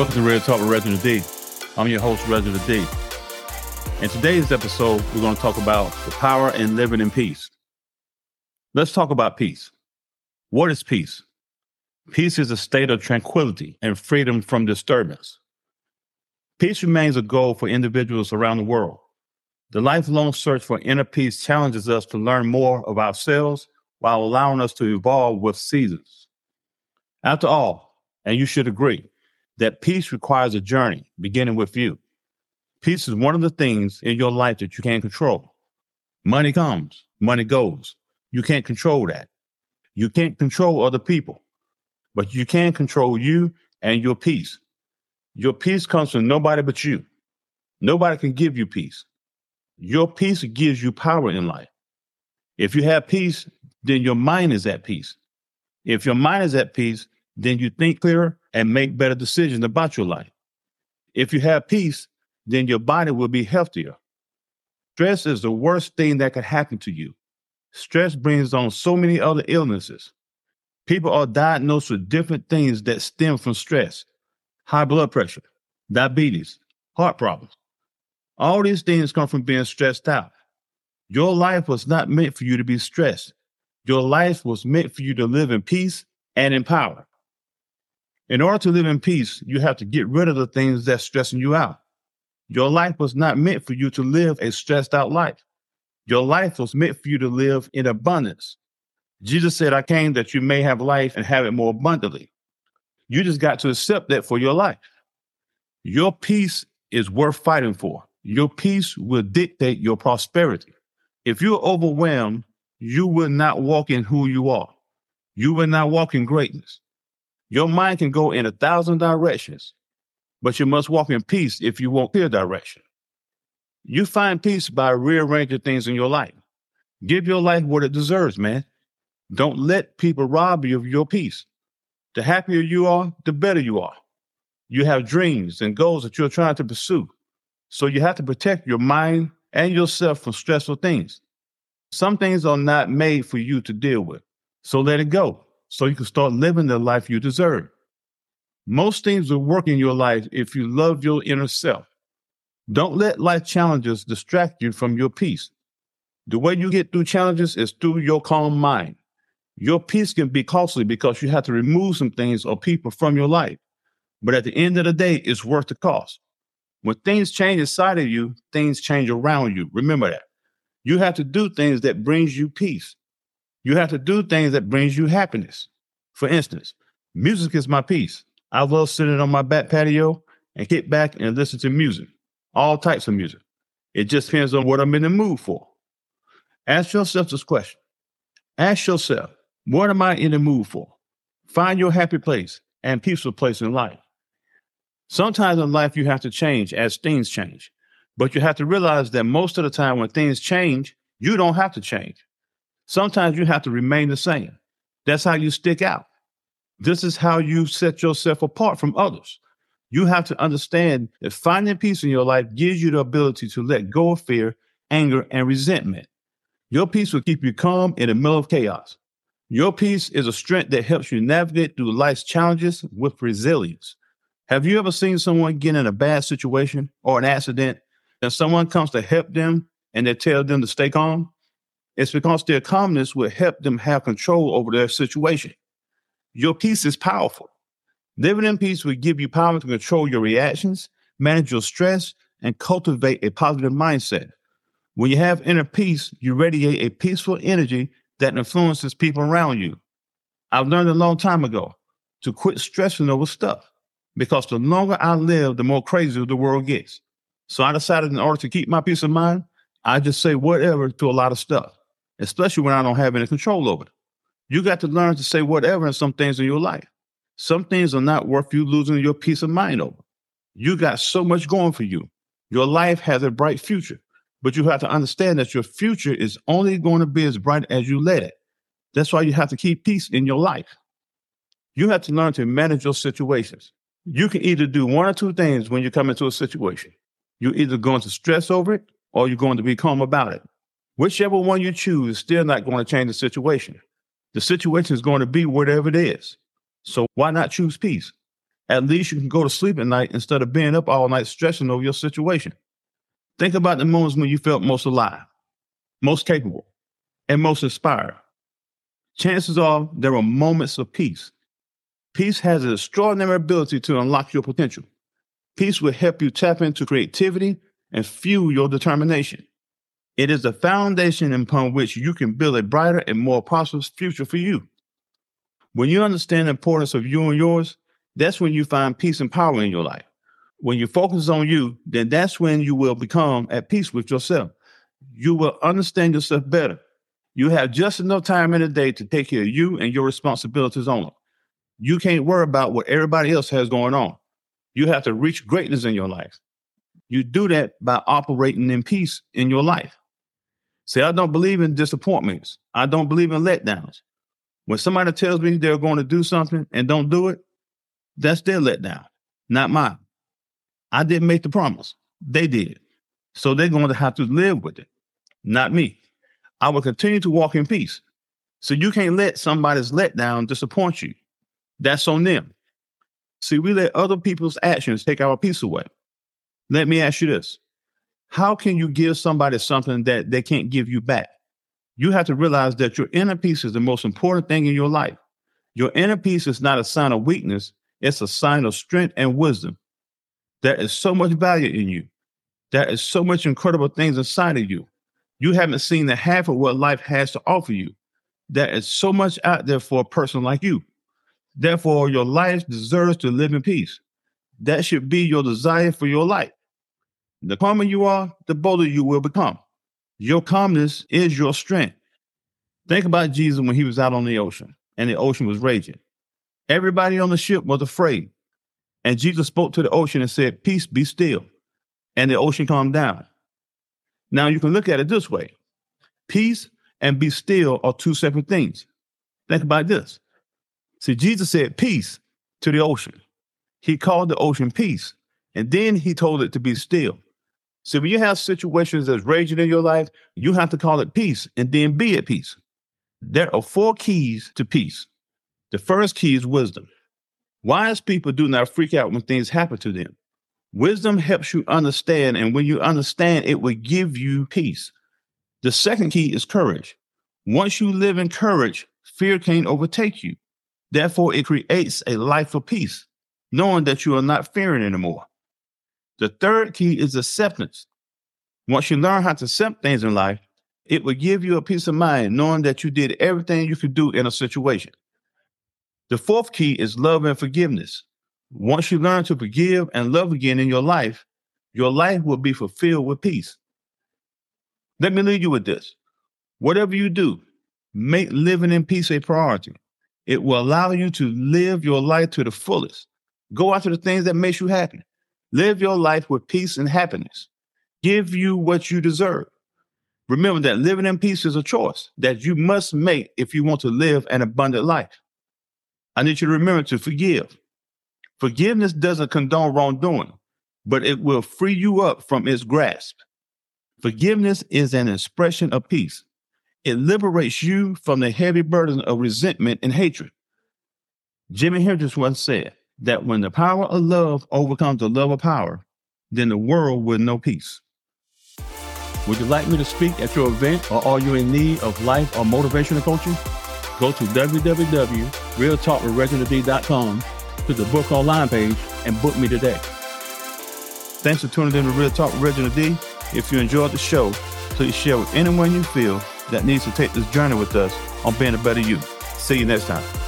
Welcome to Real Talk with Reginald D. I'm your host, Reginald D. In today's episode, we're going to talk about the power in living in peace. Let's talk about peace. What is peace? Peace is a state of tranquility and freedom from disturbance. Peace remains a goal for individuals around the world. The lifelong search for inner peace challenges us to learn more of ourselves while allowing us to evolve with seasons. After all, and you should agree, that peace requires a journey beginning with you. Peace is one of the things in your life that you can't control. Money comes, money goes. You can't control that. You can't control other people, but you can control you and your peace. Your peace comes from nobody but you. Nobody can give you peace. Your peace gives you power in life. If you have peace, then your mind is at peace. If your mind is at peace, then you think clearer and make better decisions about your life. If you have peace, then your body will be healthier. Stress is the worst thing that could happen to you. Stress brings on so many other illnesses. People are diagnosed with different things that stem from stress high blood pressure, diabetes, heart problems. All these things come from being stressed out. Your life was not meant for you to be stressed. Your life was meant for you to live in peace and in power. In order to live in peace, you have to get rid of the things that's stressing you out. Your life was not meant for you to live a stressed out life. Your life was meant for you to live in abundance. Jesus said, I came that you may have life and have it more abundantly. You just got to accept that for your life. Your peace is worth fighting for. Your peace will dictate your prosperity. If you're overwhelmed, you will not walk in who you are. You will not walk in greatness. Your mind can go in a thousand directions, but you must walk in peace if you want clear direction. You find peace by rearranging things in your life. Give your life what it deserves, man. Don't let people rob you of your peace. The happier you are, the better you are. You have dreams and goals that you're trying to pursue. So you have to protect your mind and yourself from stressful things. Some things are not made for you to deal with. So let it go so you can start living the life you deserve. Most things will work in your life if you love your inner self. Don't let life challenges distract you from your peace. The way you get through challenges is through your calm mind. Your peace can be costly because you have to remove some things or people from your life. But at the end of the day, it's worth the cost. When things change inside of you, things change around you. Remember that. You have to do things that brings you peace. You have to do things that brings you happiness. For instance, music is my peace. I love sitting on my back patio and kick back and listen to music, all types of music. It just depends on what I'm in the mood for. Ask yourself this question. Ask yourself, what am I in the mood for? Find your happy place and peaceful place in life. Sometimes in life, you have to change as things change, but you have to realize that most of the time when things change, you don't have to change. Sometimes you have to remain the same. That's how you stick out. This is how you set yourself apart from others. You have to understand that finding peace in your life gives you the ability to let go of fear, anger, and resentment. Your peace will keep you calm in the middle of chaos. Your peace is a strength that helps you navigate through life's challenges with resilience. Have you ever seen someone get in a bad situation or an accident and someone comes to help them and they tell them to stay calm? It's because their calmness will help them have control over their situation. Your peace is powerful. Living in peace will give you power to control your reactions, manage your stress, and cultivate a positive mindset. When you have inner peace, you radiate a peaceful energy that influences people around you. I've learned a long time ago to quit stressing over stuff because the longer I live, the more crazy the world gets. So I decided in order to keep my peace of mind, I just say whatever to a lot of stuff, especially when I don't have any control over it. You got to learn to say whatever in some things in your life. Some things are not worth you losing your peace of mind over. You got so much going for you. Your life has a bright future. But you have to understand that your future is only going to be as bright as you let it. That's why you have to keep peace in your life. You have to learn to manage your situations. You can either do one or two things when you come into a situation. You're either going to stress over it or you're going to be calm about it. Whichever one you choose is still not going to change the situation. The situation is going to be whatever it is. So why not choose peace? At least you can go to sleep at night instead of being up all night stressing over your situation. Think about the moments when you felt most alive, most capable, and most inspired. Chances are there were moments of peace. Peace has an extraordinary ability to unlock your potential. Peace will help you tap into creativity and fuel your determination. It is the foundation upon which you can build a brighter and more prosperous future for you. When you understand the importance of you and yours, that's when you find peace and power in your life. When you focus on you, then that's when you will become at peace with yourself. You will understand yourself better. You have just enough time in the day to take care of you and your responsibilities only. You can't worry about what everybody else has going on. You have to reach greatness in your life. You do that by operating in peace in your life. See, I don't believe in disappointments. I don't believe in letdowns. When somebody tells me they're going to do something and don't do it, that's their letdown, not mine. I didn't make the promise. They did. So they're going to have to live with it, not me. I will continue to walk in peace. So you can't let somebody's letdown disappoint you. That's on them. See, we let other people's actions take our peace away. Let me ask you this How can you give somebody something that they can't give you back? You have to realize that your inner peace is the most important thing in your life. Your inner peace is not a sign of weakness, it's a sign of strength and wisdom. There is so much value in you. There is so much incredible things inside of you. You haven't seen the half of what life has to offer you. There is so much out there for a person like you. Therefore, your life deserves to live in peace. That should be your desire for your life. The calmer you are, the bolder you will become. Your calmness is your strength. Think about Jesus when he was out on the ocean and the ocean was raging. Everybody on the ship was afraid. And Jesus spoke to the ocean and said, Peace be still. And the ocean calmed down. Now you can look at it this way peace and be still are two separate things. Think about this See, Jesus said peace to the ocean. He called the ocean peace, and then he told it to be still. So when you have situations that's raging in your life, you have to call it peace and then be at peace. There are four keys to peace. The first key is wisdom. Wise people do not freak out when things happen to them. Wisdom helps you understand, and when you understand, it will give you peace. The second key is courage. Once you live in courage, fear can't overtake you. Therefore, it creates a life of peace, knowing that you are not fearing anymore. The third key is acceptance. Once you learn how to accept things in life, it will give you a peace of mind, knowing that you did everything you could do in a situation. The fourth key is love and forgiveness. Once you learn to forgive and love again in your life, your life will be fulfilled with peace. Let me leave you with this. Whatever you do, make living in peace a priority. It will allow you to live your life to the fullest. Go after the things that makes you happy. Live your life with peace and happiness. Give you what you deserve. Remember that living in peace is a choice that you must make if you want to live an abundant life. I need you to remember to forgive. Forgiveness doesn't condone wrongdoing, but it will free you up from its grasp. Forgiveness is an expression of peace. It liberates you from the heavy burden of resentment and hatred. Jimi Hendrix once said that when the power of love overcomes the love of power, then the world will know peace. Would you like me to speak at your event or are you in need of life or motivational coaching? Go to www.realtalkwithreginald.com to the book online page and book me today. Thanks for tuning in to Real Talk with Reginald D. If you enjoyed the show, please share with anyone you feel that needs to take this journey with us on being a better you. See you next time.